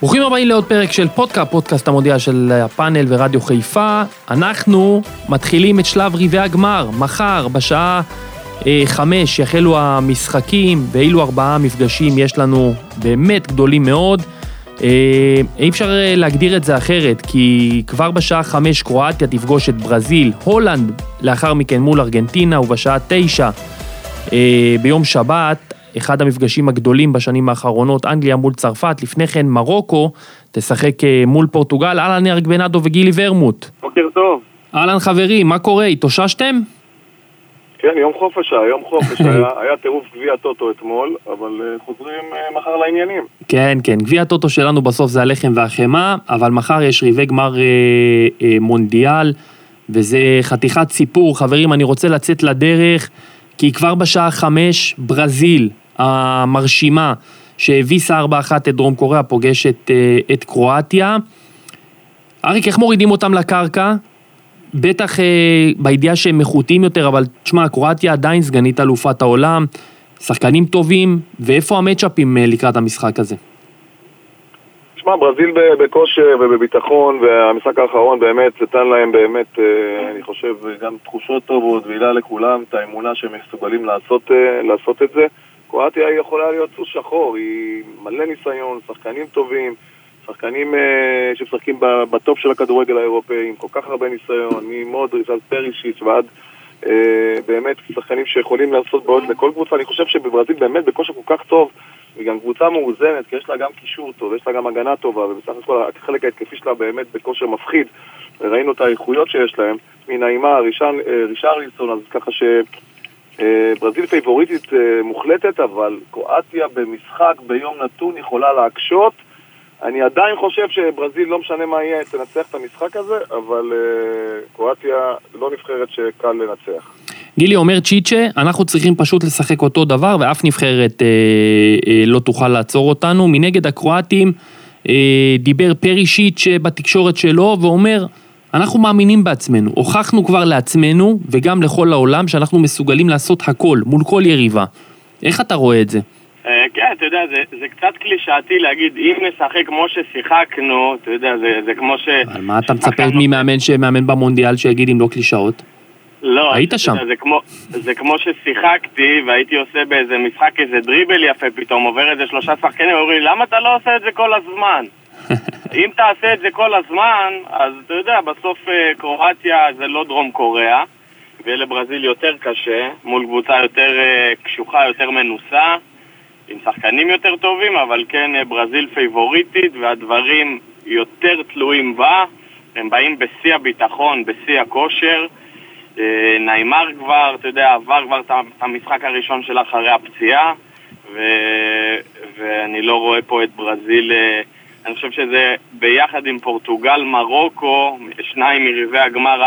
ברוכים הבאים לעוד פרק של פודקאפ, פודקאסט המודיע של הפאנל ורדיו חיפה. אנחנו מתחילים את שלב רבעי הגמר, מחר בשעה אה, חמש יחלו המשחקים, ואילו ארבעה מפגשים יש לנו באמת גדולים מאוד. אה, אי אפשר אה, להגדיר את זה אחרת, כי כבר בשעה חמש קרואטיה תפגוש את ברזיל, הולנד לאחר מכן מול ארגנטינה, ובשעה תשע אה, ביום שבת אחד המפגשים הגדולים בשנים האחרונות, אנגליה מול צרפת, לפני כן מרוקו, תשחק אה, מול פורטוגל, אהלן ירק בנאדו וגילי ורמוט. בוקר טוב. אהלן חברים, מה קורה? התאוששתם? כן, יום חופש היה, יום חופש היה, היה טירוף גביע טוטו אתמול, אבל uh, חוזרים uh, מחר לעניינים. כן, כן, גביע טוטו שלנו בסוף זה הלחם והחמאה, אבל מחר יש רבעי גמר אה, אה, מונדיאל, וזה חתיכת סיפור. חברים, אני רוצה לצאת לדרך, כי כבר בשעה חמש, ברזיל, המרשימה, שהביסה 4-1 את דרום קוריאה, פוגשת אה, את קרואטיה. אריק, איך מורידים אותם לקרקע? בטח אה, בידיעה שהם איכותיים יותר, אבל תשמע, קרואטיה עדיין סגנית אלופת העולם, שחקנים טובים, ואיפה המצ'אפים אה, לקראת המשחק הזה? תשמע, ברזיל בכושר ובביטחון, והמשחק האחרון באמת נתן להם באמת, אה, אני חושב, גם תחושות טובות, והילה לכולם את האמונה שהם מסוגלים לעשות, אה, לעשות את זה. קרואטיה היא יכולה להיות סוס שחור, היא מלא ניסיון, שחקנים טובים, שחקנים אה, שמשחקים בטופ של הכדורגל האירופאי, עם כל כך הרבה ניסיון, ממודריץ' עד פרישיץ' ועד באמת שחקנים שיכולים לעשות בעיות לכל קבוצה. אני חושב שבברזיל באמת בכושר כל כך טוב, היא גם קבוצה מאוזנת, כי יש לה גם קישור טוב, יש לה גם הגנה טובה, ובסך הכל החלק ההתקפי שלה באמת בכושר מפחיד. ראינו את האיכויות שיש להם, מנעימה, רישרליסון, אז ככה ש... אה, ברזיל פייבוריטית אה, מוחלטת, אבל קרואטיה במשחק ביום נתון יכולה להקשות. אני עדיין חושב שברזיל, לא משנה מה יהיה, תנצח את המשחק הזה, אבל אה, קרואטיה לא נבחרת שקל לנצח. גילי אומר צ'יצ'ה, אנחנו צריכים פשוט לשחק אותו דבר ואף נבחרת אה, אה, לא תוכל לעצור אותנו. מנגד הקרואטים אה, דיבר פרישיץ' בתקשורת שלו ואומר, אנחנו מאמינים בעצמנו, הוכחנו כבר לעצמנו וגם לכל העולם שאנחנו מסוגלים לעשות הכל מול כל יריבה. איך אתה רואה את זה? אה, כן, אתה יודע, זה, זה קצת קלישאתי להגיד, אם נשחק כמו ששיחקנו, אתה יודע, זה, זה כמו ש... על מה אתה מצפה ממאמן שמאמן במונדיאל שיגיד אם לא קלישאות? לא, היית שם. זה כמו, זה כמו ששיחקתי והייתי עושה באיזה משחק איזה דריבל יפה פתאום, עובר איזה שלושה שחקנים, אומרים לי, למה אתה לא עושה את זה כל הזמן? אם תעשה את זה כל הזמן, אז אתה יודע, בסוף אה, קרואטיה זה לא דרום קוריאה, ויהיה לברזיל יותר קשה, מול קבוצה יותר אה, קשוחה, יותר מנוסה, עם שחקנים יותר טובים, אבל כן אה, ברזיל פייבוריטית, והדברים יותר תלויים בה. הם באים בשיא הביטחון, בשיא הכושר. נעימר כבר, אתה יודע, עבר כבר את המשחק הראשון שלה אחרי הפציעה, ו... ואני לא רואה פה את ברזיל... אני חושב שזה ביחד עם פורטוגל, מרוקו, שניים מריבי הגמר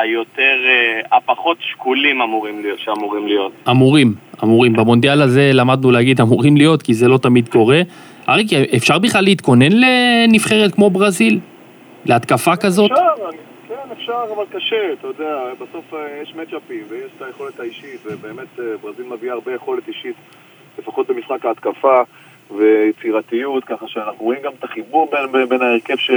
היותר, אה, הפחות שקולים אמורים להיות, שאמורים להיות. אמורים, אמורים. במונדיאל הזה למדנו להגיד אמורים להיות, כי זה לא תמיד קורה. אריק, אפשר בכלל להתכונן לנבחרת כמו ברזיל? להתקפה כזאת? אפשר, אפשר, אבל קשה, אתה יודע, בסוף אה, יש מצ'אפים ויש את היכולת האישית, ובאמת אה, ברזיל מביאה הרבה יכולת אישית, לפחות במשחק ההתקפה. ויצירתיות, ככה שאנחנו רואים גם את החיבור בין, בין ההרכב ש,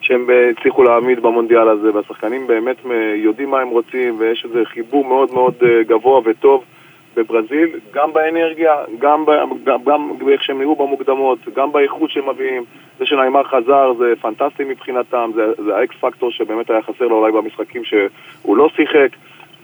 שהם הצליחו להעמיד במונדיאל הזה, והשחקנים באמת יודעים מה הם רוצים, ויש איזה חיבור מאוד מאוד אה, גבוה וטוב בברזיל, גם באנרגיה, גם, גם, גם באיך שהם נראו במוקדמות, גם באיכות שהם מביאים. זה שנעימר חזר זה פנטסטי מבחינתם, זה, זה האקס פקטור שבאמת היה חסר לו אולי במשחקים שהוא לא שיחק.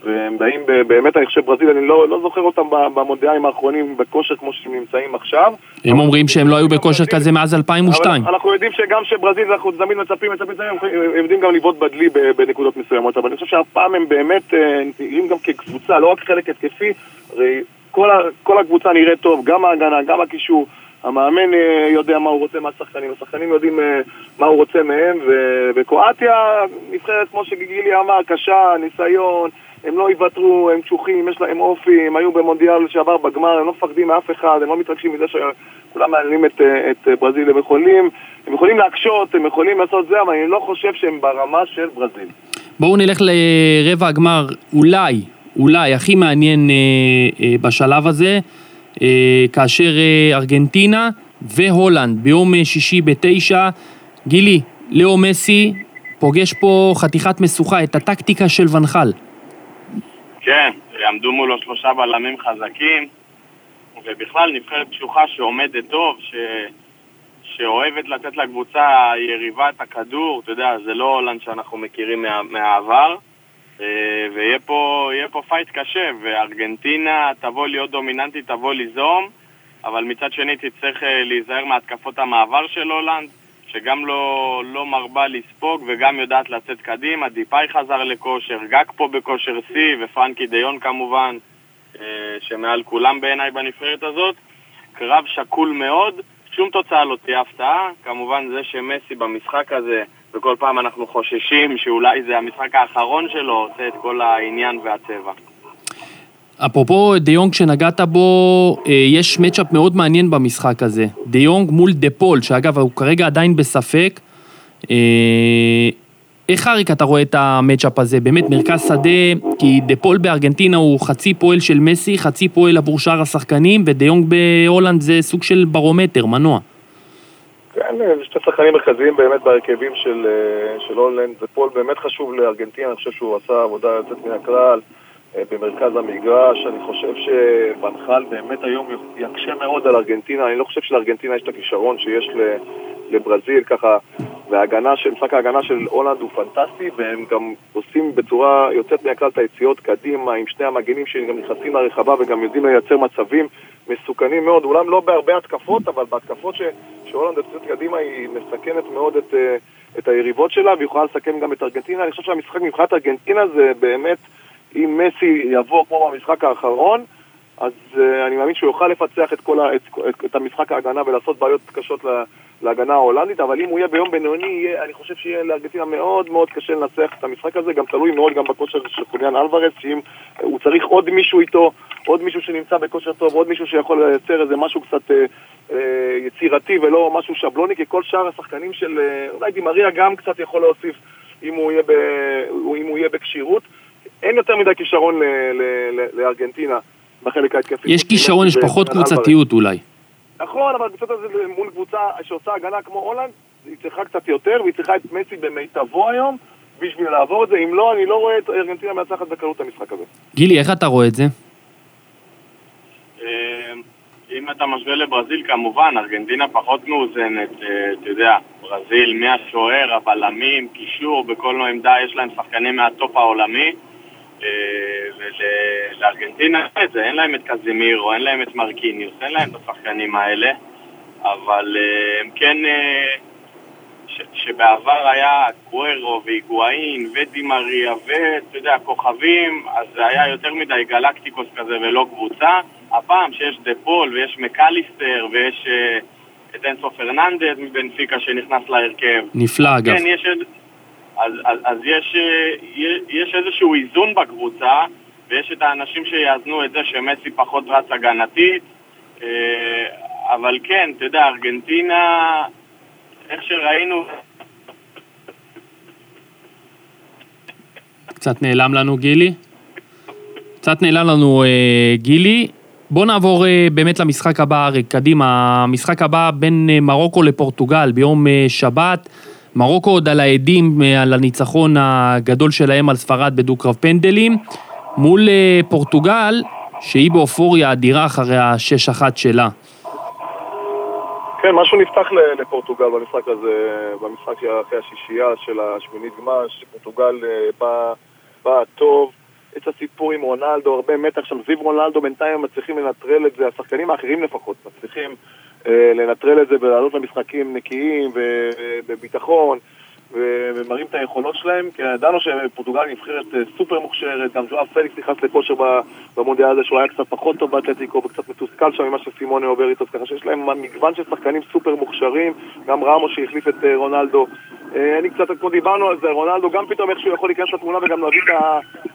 והם באים, באמת, אני חושב, ברזיל, אני לא, לא זוכר אותם במונדיאלים האחרונים בכושר כמו שהם נמצאים עכשיו. הם אומרים שהם לא היו בכושר כזה מאז 2002. אבל אנחנו יודעים שגם שברזיל, אנחנו תמיד מצפים, מצפים, מצפים, הם יודעים גם לבעוט בדלי בנקודות מסוימות, אבל אני חושב שהפעם הם באמת אה, נראים גם כקבוצה, לא רק חלק התקפי, הרי כל, כל הקבוצה נראית טוב, גם ההגנה, גם הקישור. המאמן אה, יודע מה הוא רוצה מהשחקנים, השחקנים יודעים אה, מה הוא רוצה מהם, ובקרואטיה נבחרת, כמו שגילי אמר, קשה, ניסיון, הם לא יוותרו, הם קשוחים, יש להם אופי, הם היו במונדיאל שעבר בגמר, הם לא מפחדים מאף אחד, הם לא מתרגשים מזה שכולם מעניינים את, את ברזיל, הם יכולים, הם יכולים להקשות, הם יכולים לעשות זה, אבל אני לא חושב שהם ברמה של ברזיל. בואו נלך לרבע הגמר, אולי, אולי הכי מעניין אה, אה, בשלב הזה, אה, כאשר אה, ארגנטינה והולנד ביום אה, שישי בתשע. גילי, לאו מסי פוגש פה חתיכת משוכה, את הטקטיקה של ואן חאל. כן, עמדו מולו שלושה בלמים חזקים, ובכלל נבחרת קשוחה שעומדת טוב, ש... שאוהבת לתת לקבוצה היריבה את הכדור, אתה יודע, זה לא הולנד שאנחנו מכירים מה... מהעבר, אה, ויהיה פה, פה fight קשה, וארגנטינה תבוא להיות דומיננטית, תבוא ליזום, אבל מצד שני תצטרך אה, להיזהר מהתקפות המעבר של הולנד, שגם לא, לא מרבה לספוג וגם יודעת לצאת קדימה. דיפאי חזר לכושר, גג פה בכושר שיא, ופרנקי דיון כמובן, אה, שמעל כולם בעיניי בנבחרת הזאת. קרב שקול מאוד, שום תוצאה לא תהיה הפתעה. כמובן זה שמסי במשחק הזה, וכל פעם אנחנו חוששים שאולי זה המשחק האחרון שלו, עושה את כל העניין והצבע. אפרופו דה יונג שנגעת בו, אה, יש matchup מאוד מעניין במשחק הזה. דה יונג מול דה פול, שאגב, הוא כרגע עדיין בספק. אה, איך אריק אתה רואה את ה-matchup הזה? באמת מרכז שדה, כי דה פול בארגנטינה הוא חצי פועל של מסי, חצי פועל עבור שאר השחקנים, ודה יונג בהולנד זה סוג של ברומטר, מנוע. כן, זה שתי שחקנים מרכזיים באמת בהרכבים של, אה, של הולנד. דה פול באמת חשוב לארגנטינה, אני חושב שהוא עשה עבודה יוצאת מן הכלל. אה, במרכז המגרש. אני חושב שבנחל באמת היום יקשה מאוד על ארגנטינה. אני לא חושב שלארגנטינה יש את הכישרון שיש לברזיל, ככה, וההגנה של, משחק ההגנה של הולנד הוא פנטסטי, והם גם עושים בצורה יוצאת מהכלל את היציאות קדימה עם שני המגנים שגם נכנסים לרחבה וגם יודעים לייצר מצבים מסוכנים מאוד, אולם לא בהרבה התקפות, אבל בהתקפות ש, שהולנד יוצאת קדימה היא מסכנת מאוד את, אה, את היריבות שלה, והיא יכולה לסכן גם את ארגנטינה. אני חושב שהמשחק מבחינת ארגנטינה זה באמת... אם מסי יבוא כמו במשחק האחרון, אז uh, אני מאמין שהוא יוכל לפצח את, כל ה, את, את, את המשחק ההגנה ולעשות בעיות קשות לה, להגנה ההולנדית, אבל אם הוא יהיה ביום בינוני, אני חושב שיהיה לארגנטינה מאוד מאוד קשה לנצח את המשחק הזה, גם תלוי מאוד גם בכושר של חוליאן אלוורס, שאם הוא צריך עוד מישהו איתו, עוד מישהו שנמצא בכושר טוב, עוד מישהו שיכול לייצר איזה משהו קצת אה, אה, יצירתי ולא משהו שבלוני, כי כל שאר השחקנים של, אה, אולי דימריה גם קצת יכול להוסיף אם הוא יהיה, ב, אם הוא יהיה בכשירות. אין יותר מדי כישרון לארגנטינה בחלק ההתקפי. יש כישרון, יש פחות קבוצתיות אולי. נכון, אבל קבוצת הזה מול קבוצה שעושה הגנה כמו הולנד, היא צריכה קצת יותר, והיא צריכה את מסי במיטבו היום בשביל לעבור את זה. אם לא, אני לא רואה את ארגנטינה מנצחת בקלות המשחק הזה. גילי, איך אתה רואה את זה? אה, אם אתה משווה לברזיל, כמובן, ארגנטינה פחות מאוזנת, אה, אתה יודע, ברזיל, מהשוער, הבלמים, קישור, בכל עמדה יש להם שחקנים מהטופ העולמי. ולארגנטינה זה, אין להם את קזימירו, אין להם את מרקיניוס, אין להם את השחקנים האלה, אבל אה, הם כן, אה, ש, שבעבר היה אגוארו והיגואין ודימריה ואתה יודע, כוכבים, אז זה היה יותר מדי גלקטיקוס כזה ולא קבוצה. הפעם שיש דה פול ויש מקליסטר ויש אה, את אנסו פרננדז מבנפיקה שנכנס להרכב. נפלא אגב. כן, יש, אז, אז, אז יש, אה, יש איזשהו איזון בקבוצה, ויש את האנשים שיאזנו את זה שמסי פחות רץ הגנתית, אה, אבל כן, אתה יודע, ארגנטינה, איך שראינו... קצת נעלם לנו גילי. קצת נעלם לנו אה, גילי. בואו נעבור אה, באמת למשחק הבא, אריק, קדימה. המשחק הבא בין אה, מרוקו לפורטוגל ביום אה, שבת. מרוקו עוד על העדים אה, על הניצחון הגדול שלהם על ספרד בדו-קרב פנדלים, מול אה, פורטוגל, שהיא באופוריה אדירה אחרי ה-6-1 שלה. כן, משהו נפתח לפורטוגל במשחק הזה, במשחק אחרי השישייה של השמינית גמר, שפורטוגל אה, באה בא טוב. יש הסיפור עם רונלדו, הרבה מתח שם סביב רונלדו, בינתיים מצליחים לנטרל את זה, השחקנים האחרים לפחות מצליחים לנטרל את זה ולעלות למשחקים נקיים ובביטחון ומראים את היכולות שלהם, כי ידענו שפורטוגל נבחרת אה, סופר מוכשרת, גם ז'ואאו פליקס נכנס לכושר במונדיאל הזה שהוא היה קצת פחות טוב באתלטיקו וקצת מתוסכל שם ממה שסימאונה עובר איתו, ככה שיש להם מגוון של שחקנים סופר מוכשרים, גם ראמוס שהחליף את אה, רונלדו. אני קצת, כמו דיברנו על זה, רונלדו גם פתאום איכשהו יכול להיכנס לתמונה וגם להביא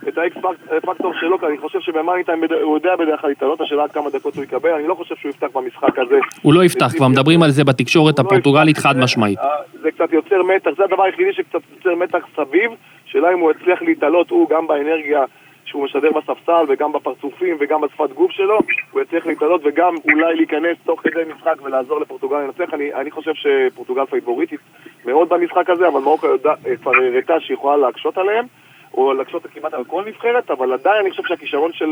את האקס פקטור שלו, כי אני חושב שב-money time הוא יודע בדרך כלל להתעלות, השאלה עד כמה דקות הוא יקבל, אני לא חושב שהוא יפתח במשחק הזה. הוא לא יפתח, כבר מדברים על זה בתקשורת לא הפורטוגלית חד משמעית. זה קצת יוצר מתח, זה הדבר היחידי שקצת יוצר מתח סביב, שאלה אם הוא יצליח להתעלות הוא גם באנרגיה שהוא משדר בספסל וגם בפרצופים וגם בשפת גוף שלו, הוא יצליח להתעלות וגם אולי להיכנס תוך כדי משחק ולעזור לפורטוגל לנצח. אני, אני חושב שפורטוגל פייבוריטית מאוד במשחק הזה, אבל מרוקו כבר הראתה שהיא יכולה להקשות עליהם. או להקשות כמעט על כל נבחרת, אבל עדיין אני חושב שהכישרון של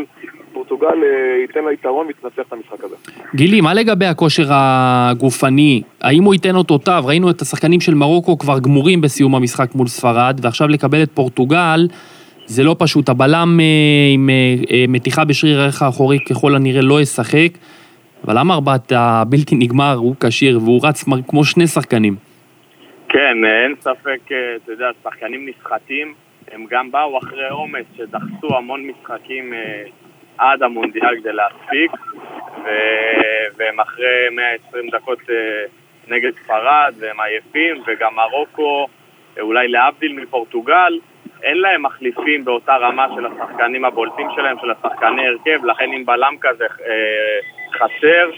פורטוגל אה, ייתן לה יתרון ויתנצח את המשחק הזה. גילי, מה לגבי הכושר הגופני? האם הוא ייתן אותותיו? ראינו את השחקנים של מרוקו כבר גמורים בסיום המשחק מול ספרד, ועכשיו לקבל את פורטוגל זה לא פשוט. הבלם אה, עם אה, מתיחה בשריר הערך האחורי ככל הנראה לא ישחק, אבל אמרבט הבלתי נגמר הוא כשיר והוא רץ כמו שני שחקנים. כן, אין ספק, אתה יודע, שחקנים נסחטים. הם גם באו אחרי עומס שדחסו המון משחקים אה, עד המונדיאל כדי להספיק. והם אחרי 120 דקות אה, נגד ספרד, והם עייפים, וגם מרוקו, אה, אולי להבדיל מפורטוגל, אין להם מחליפים באותה רמה של השחקנים הבולטים שלהם, של השחקני הרכב, לכן אם בלם כזה אה, חסר,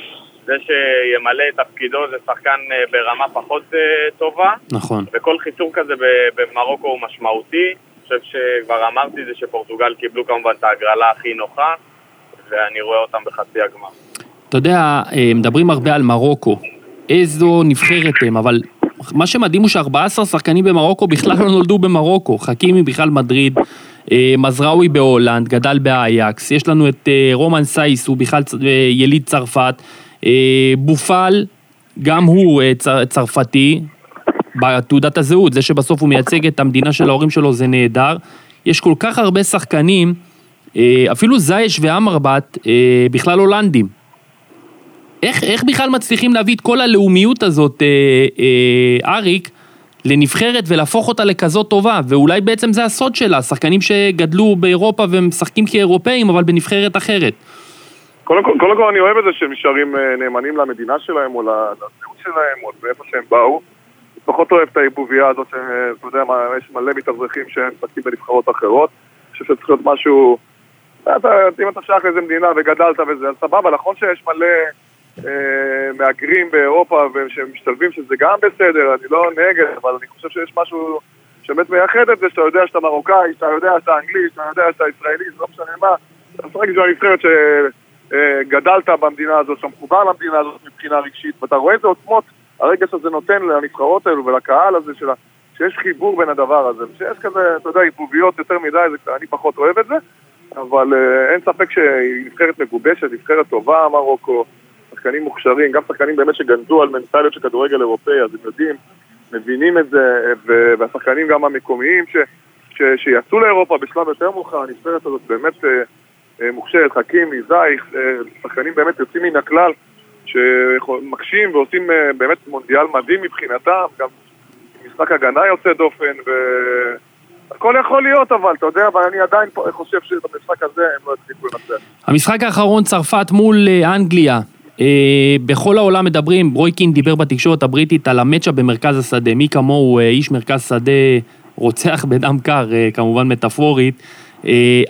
זה שימלא את תפקידו זה שחקן אה, ברמה פחות אה, טובה. נכון. וכל חיסור כזה במרוקו הוא משמעותי. חושב שכבר אמרתי זה שפורטוגל קיבלו כמובן את ההגרלה הכי נוחה, ואני רואה אותם בחצי הגמר. אתה יודע, אה, מדברים הרבה על מרוקו. איזו נבחרת הם, אבל מה שמדהים הוא ש-14 שחקנים במרוקו בכלל לא נולדו במרוקו. חכימי בכלל מדריד, אה, מזראוי בהולנד, גדל באייאקס. יש לנו את אה, רומן סייס, הוא בכלל יליד צרפת. בופל, גם הוא צרפתי, בתעודת הזהות, זה שבסוף הוא מייצג את המדינה של ההורים שלו זה נהדר. יש כל כך הרבה שחקנים, אה, אפילו זייש ואמרבת אה, בכלל הולנדים. איך, איך בכלל מצליחים להביא את כל הלאומיות הזאת, אה, אריק, לנבחרת ולהפוך אותה לכזאת טובה, ואולי בעצם זה הסוד שלה, שחקנים שגדלו באירופה ומשחקים כאירופאים, אבל בנבחרת אחרת. קודם כל, כל אני אוהב את זה שהם נשארים נאמנים למדינה שלהם, או לזהות שלהם, או לאיפה שהם באו. פחות אוהב את העיבוביה הזאת, שאתה יודע מה, יש מלא מתאזרחים שהם משחקים בנבחרות אחרות. אני חושב שצריך להיות משהו... אתה, אם אתה שייך לאיזה מדינה וגדלת וזה, אז סבבה, נכון שיש מלא אה, מהגרים באירופה שהם משתלבים, שזה גם בסדר, אני לא נגד, אבל אני חושב שיש משהו שבאמת מייחד את זה, שאתה יודע שאתה מרוקאי, שאתה יודע שאתה אנגלי, שאתה יודע שאתה ישראלי, זה לא משנה מה, אתה משחק בשביל הנבחרת שגדלת במדינה הזאת, שאתה מחובר למדינה הזאת מבחינה רגשית, ואתה רואה איזה עוצמות הרגש הזה נותן לנבחרות האלו ולקהל הזה שלה, שיש חיבור בין הדבר הזה, שיש כזה, אתה יודע, עיבוביות יותר מדי, זה, אני פחות אוהב את זה, אבל uh, אין ספק שהיא נבחרת מגובשת, נבחרת טובה, מרוקו, שחקנים מוכשרים, גם שחקנים באמת שגנזו על מנטליות של כדורגל אירופאי, אז הם יודעים, מבינים את זה, והשחקנים גם המקומיים ש, ש, שיצאו לאירופה בשלב יותר מאוחר, הנבחרת הזאת באמת uh, uh, מוכשרת, חכימי, זייך, uh, שחקנים באמת יוצאים מן הכלל. שמקשים ועושים אה, באמת מונדיאל מדהים מבחינתם, גם משחק הגנה יוצא דופן, והכל יכול להיות אבל, אתה יודע, אבל אני עדיין חושב שבמשחק הזה הם לא יצליחו לנצח. המשחק האחרון, צרפת מול אה, אנגליה. אה, בכל העולם מדברים, ברויקין דיבר בתקשורת הבריטית על המצ'ה במרכז השדה, מי כמוהו איש מרכז שדה רוצח בדם קר, כמובן מטאפורית,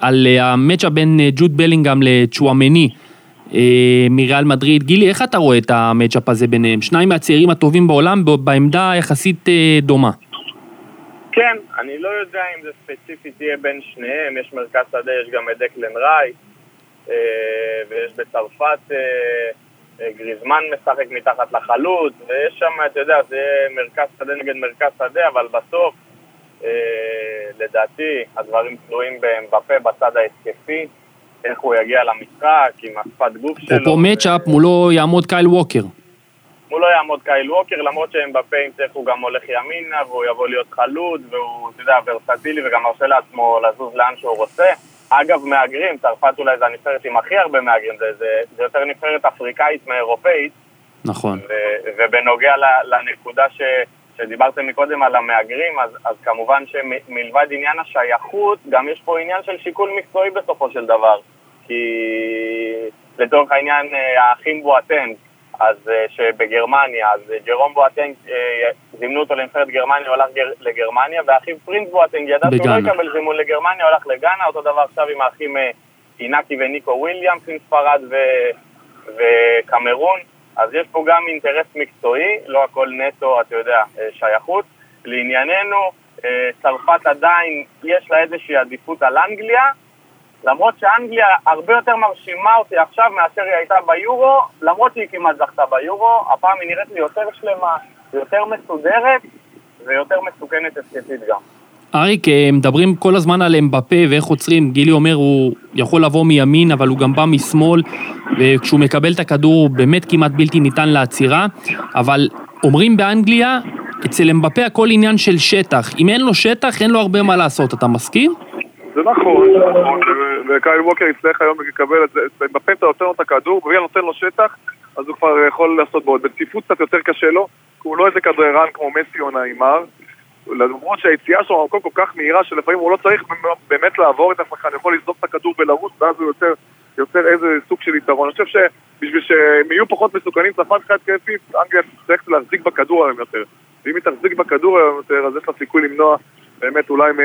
על המצ'ה בין ג'וד בלינגהם לצ'ואמני. אה, מריאל מדריד. גילי, איך אתה רואה את המצ'אפ הזה ביניהם? שניים מהצעירים הטובים בעולם בעמדה יחסית אה, דומה. כן, אני לא יודע אם זה ספציפית יהיה בין שניהם, יש מרכז שדה, יש גם את דקלן אה, ויש בצרפת גריזמן משחק מתחת לחלוץ, ויש שם, אתה יודע, זה מרכז שדה נגד מרכז שדה, אבל בסוף, לדעתי, הדברים תלויים בפה בצד ההתקפי. איך הוא יגיע למשחק, עם השפת גוף שלו. אפרופו מצ'אפ, מולו יעמוד קייל ווקר. מולו יעמוד קייל ווקר, למרות שהם בפה אם צריך הוא גם הולך ימינה, והוא יבוא להיות חלוד, והוא, אתה יודע, ורסטילי, וגם מרשה לעצמו לזוז לאן שהוא רוצה. אגב, מהגרים, צרפת אולי זה הנבחרת עם הכי הרבה מהגרים, זה, זה, זה יותר נבחרת אפריקאית מאירופאית. נכון. ו- ובנוגע לנקודה ש... שדיברתם מקודם על המהגרים, אז, אז כמובן שמלבד עניין השייכות, גם יש פה עניין של שיקול מקצועי בסופו של דבר. כי לצורך העניין אה, האחים בואטנג, אז אה, שבגרמניה, אז אה, ג'רום בואטנג, זימנו אותו לנבחרת גרמניה, הוא הלך גר, לגרמניה, ואחיו פרינס בואטנג ידע שהוא לא יקבל זימון לגרמניה, הלך לגאנה, אותו דבר עכשיו עם האחים איניאקי וניקו וויליאמס עם ספרד ו... וקמרון, אז יש פה גם אינטרס מקצועי, לא הכל נטו, אתה יודע, שייכות. לענייננו, צרפת עדיין, יש לה איזושהי עדיפות על אנגליה, למרות שאנגליה הרבה יותר מרשימה אותי עכשיו מאשר היא הייתה ביורו, למרות שהיא כמעט זכתה ביורו, הפעם היא נראית לי יותר שלמה, יותר מסודרת ויותר מסוכנת התקפית גם. אריק, אה, מדברים כל הזמן על אמבפה ואיך עוצרים, גילי אומר הוא יכול לבוא מימין אבל הוא גם בא משמאל וכשהוא מקבל את הכדור הוא באמת כמעט בלתי ניתן לעצירה אבל אומרים באנגליה, אצל אמבפה הכל עניין של שטח, אם אין לו שטח אין לו הרבה מה לעשות, אתה מסכים? זה נכון, זה נכון, וקייל ווקר יצטרך היום לקבל את זה, אמבפה אתה נותן לו את הכדור, ובגלל נותן לו שטח, אז הוא כבר יכול לעשות בעוד. בצפיפות קצת יותר קשה לו, כי הוא לא איזה כדררן כמו מסי או נעימר. למרות שהיציאה שלו במקום כל כך מהירה שלפעמים הוא לא צריך באמת לעבור את השחקן, הוא יכול לזרוק את הכדור ולרוץ ואז הוא יוצר, יוצר איזה סוג של יתרון. אני חושב שבשביל שהם יהיו פחות מסוכנים, צרפת חד התקפית, אנגליה תצטרך להחזיק בכדור היום יותר. ואם היא תחזיק בכדור היום יותר, אז יש לה סיכוי למנוע באמת אולי, מ...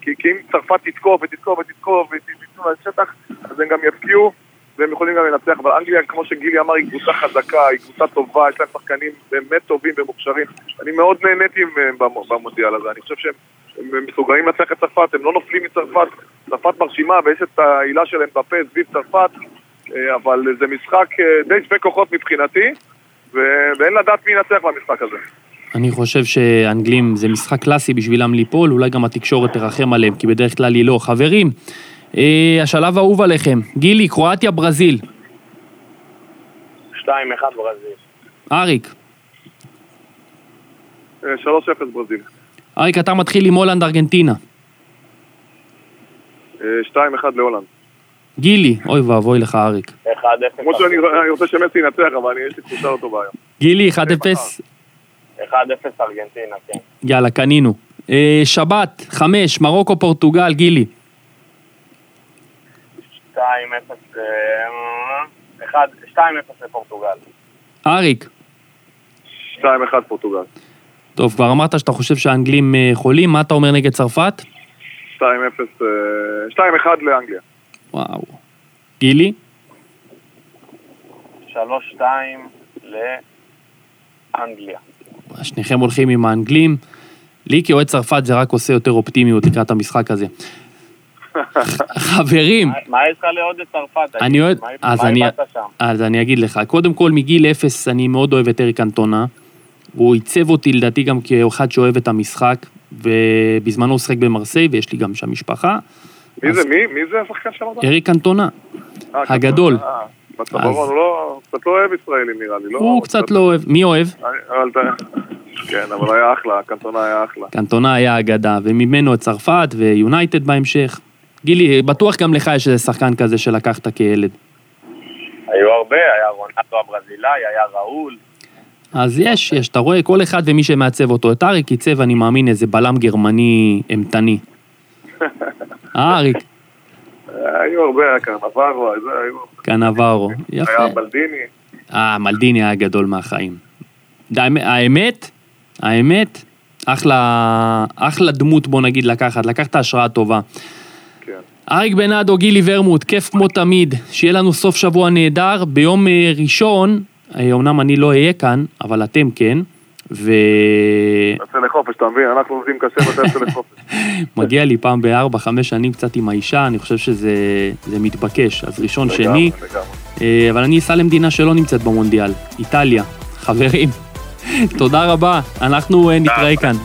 כי, כי אם צרפת תתקוף ותתקוף ותתקוף ותיתנו לה שטח, אז הם גם יפקיעו. והם יכולים גם לנצח, אבל אנגליה, כמו שגילי אמר, היא קבוצה חזקה, היא קבוצה טובה, יש להם שחקנים באמת טובים ומוכשרים. אני מאוד נהניתי במונדיאל הזה, אני חושב שהם מסוגלים לנצח את צרפת, הם לא נופלים מצרפת, צרפת מרשימה ויש את העילה שלהם בפה סביב צרפת, אה, אבל זה משחק אה, די שווה כוחות מבחינתי, ואין לדעת מי ינצח במשחק הזה. אני חושב שאנגלים זה משחק קלאסי בשבילם ליפול, אולי גם התקשורת תרחם עליהם, כי בדרך כלל היא לא. חברים, אה, השלב האהוב עליכם, גילי, קרואטיה, ברזיל. 2-1 ברזיל. אריק. 3-0 ברזיל. אריק, אתה מתחיל עם הולנד, ארגנטינה. 2-1 להולנד. גילי, אוי ואבוי לך אריק. 1-0. כמו שאני רוצה שמסי ינצח, אבל יש לי תחושה לא טובה היום. גילי, 1-0. 1-0 ארגנטינה, כן. יאללה, קנינו. שבת, 5, מרוקו, פורטוגל, גילי. 2-0 לפורטוגל. אריק. 2-1 פורטוגל. טוב, כבר אמרת שאתה חושב שהאנגלים חולים, מה אתה אומר נגד צרפת? 2-0, 2-1 לאנגליה. וואו. גילי? 3-2 לאנגליה. שניכם הולכים עם האנגלים. לי כאוהד צרפת זה רק עושה יותר אופטימיות לקראת המשחק הזה. חברים. מה יש לך לעוד את צרפת? אני אוהד, אז אני, אז אני אגיד לך, קודם כל מגיל אפס אני מאוד אוהב את אריק אנטונה. הוא עיצב אותי לדעתי גם כאחד שאוהב את המשחק, ובזמנו הוא שיחק במרסיי ויש לי גם שם משפחה. מי זה, מי? מי זה השחקן שאמרת? אריק אנטונה, הגדול. בצווארון הוא לא, קצת לא אוהב ישראלים נראה לי, לא? הוא קצת לא אוהב, מי אוהב? כן, אבל היה אחלה, קנטונה היה אחלה. קנטונה היה אגדה, וממנו את צרפת ויונייטד בהמשך. גילי, בטוח גם לך יש איזה שחקן כזה שלקחת כילד. היו הרבה, היה רונטו הברזילאי, היה ראול. אז יש, יש, אתה רואה, כל אחד ומי שמעצב אותו. את אריק עיצב, אני מאמין, איזה בלם גרמני אימתני. אה, אריק? היו הרבה, היה קרנברו, היו... קרנברו, יפה. היה מלדיני. אה, מלדיני היה גדול מהחיים. האמת, האמת, אחלה, אחלה דמות בוא נגיד לקחת, לקחת השראה טובה. כן. אריק בנאדו, גילי ורמוט, כיף כמו תמיד, שיהיה לנו סוף שבוע נהדר, ביום ראשון, אמנם אני לא אהיה כאן, אבל אתם כן, ו... יוצא לחופש, אתה מבין? אנחנו עובדים קשה ואתה יוצא לחופש. מגיע לי פעם בארבע, חמש שנים קצת עם האישה, אני חושב שזה מתבקש, אז ראשון, שני, אבל אני אסע למדינה שלא נמצאת במונדיאל, איטליה. חברים, תודה רבה, אנחנו נתראה כאן.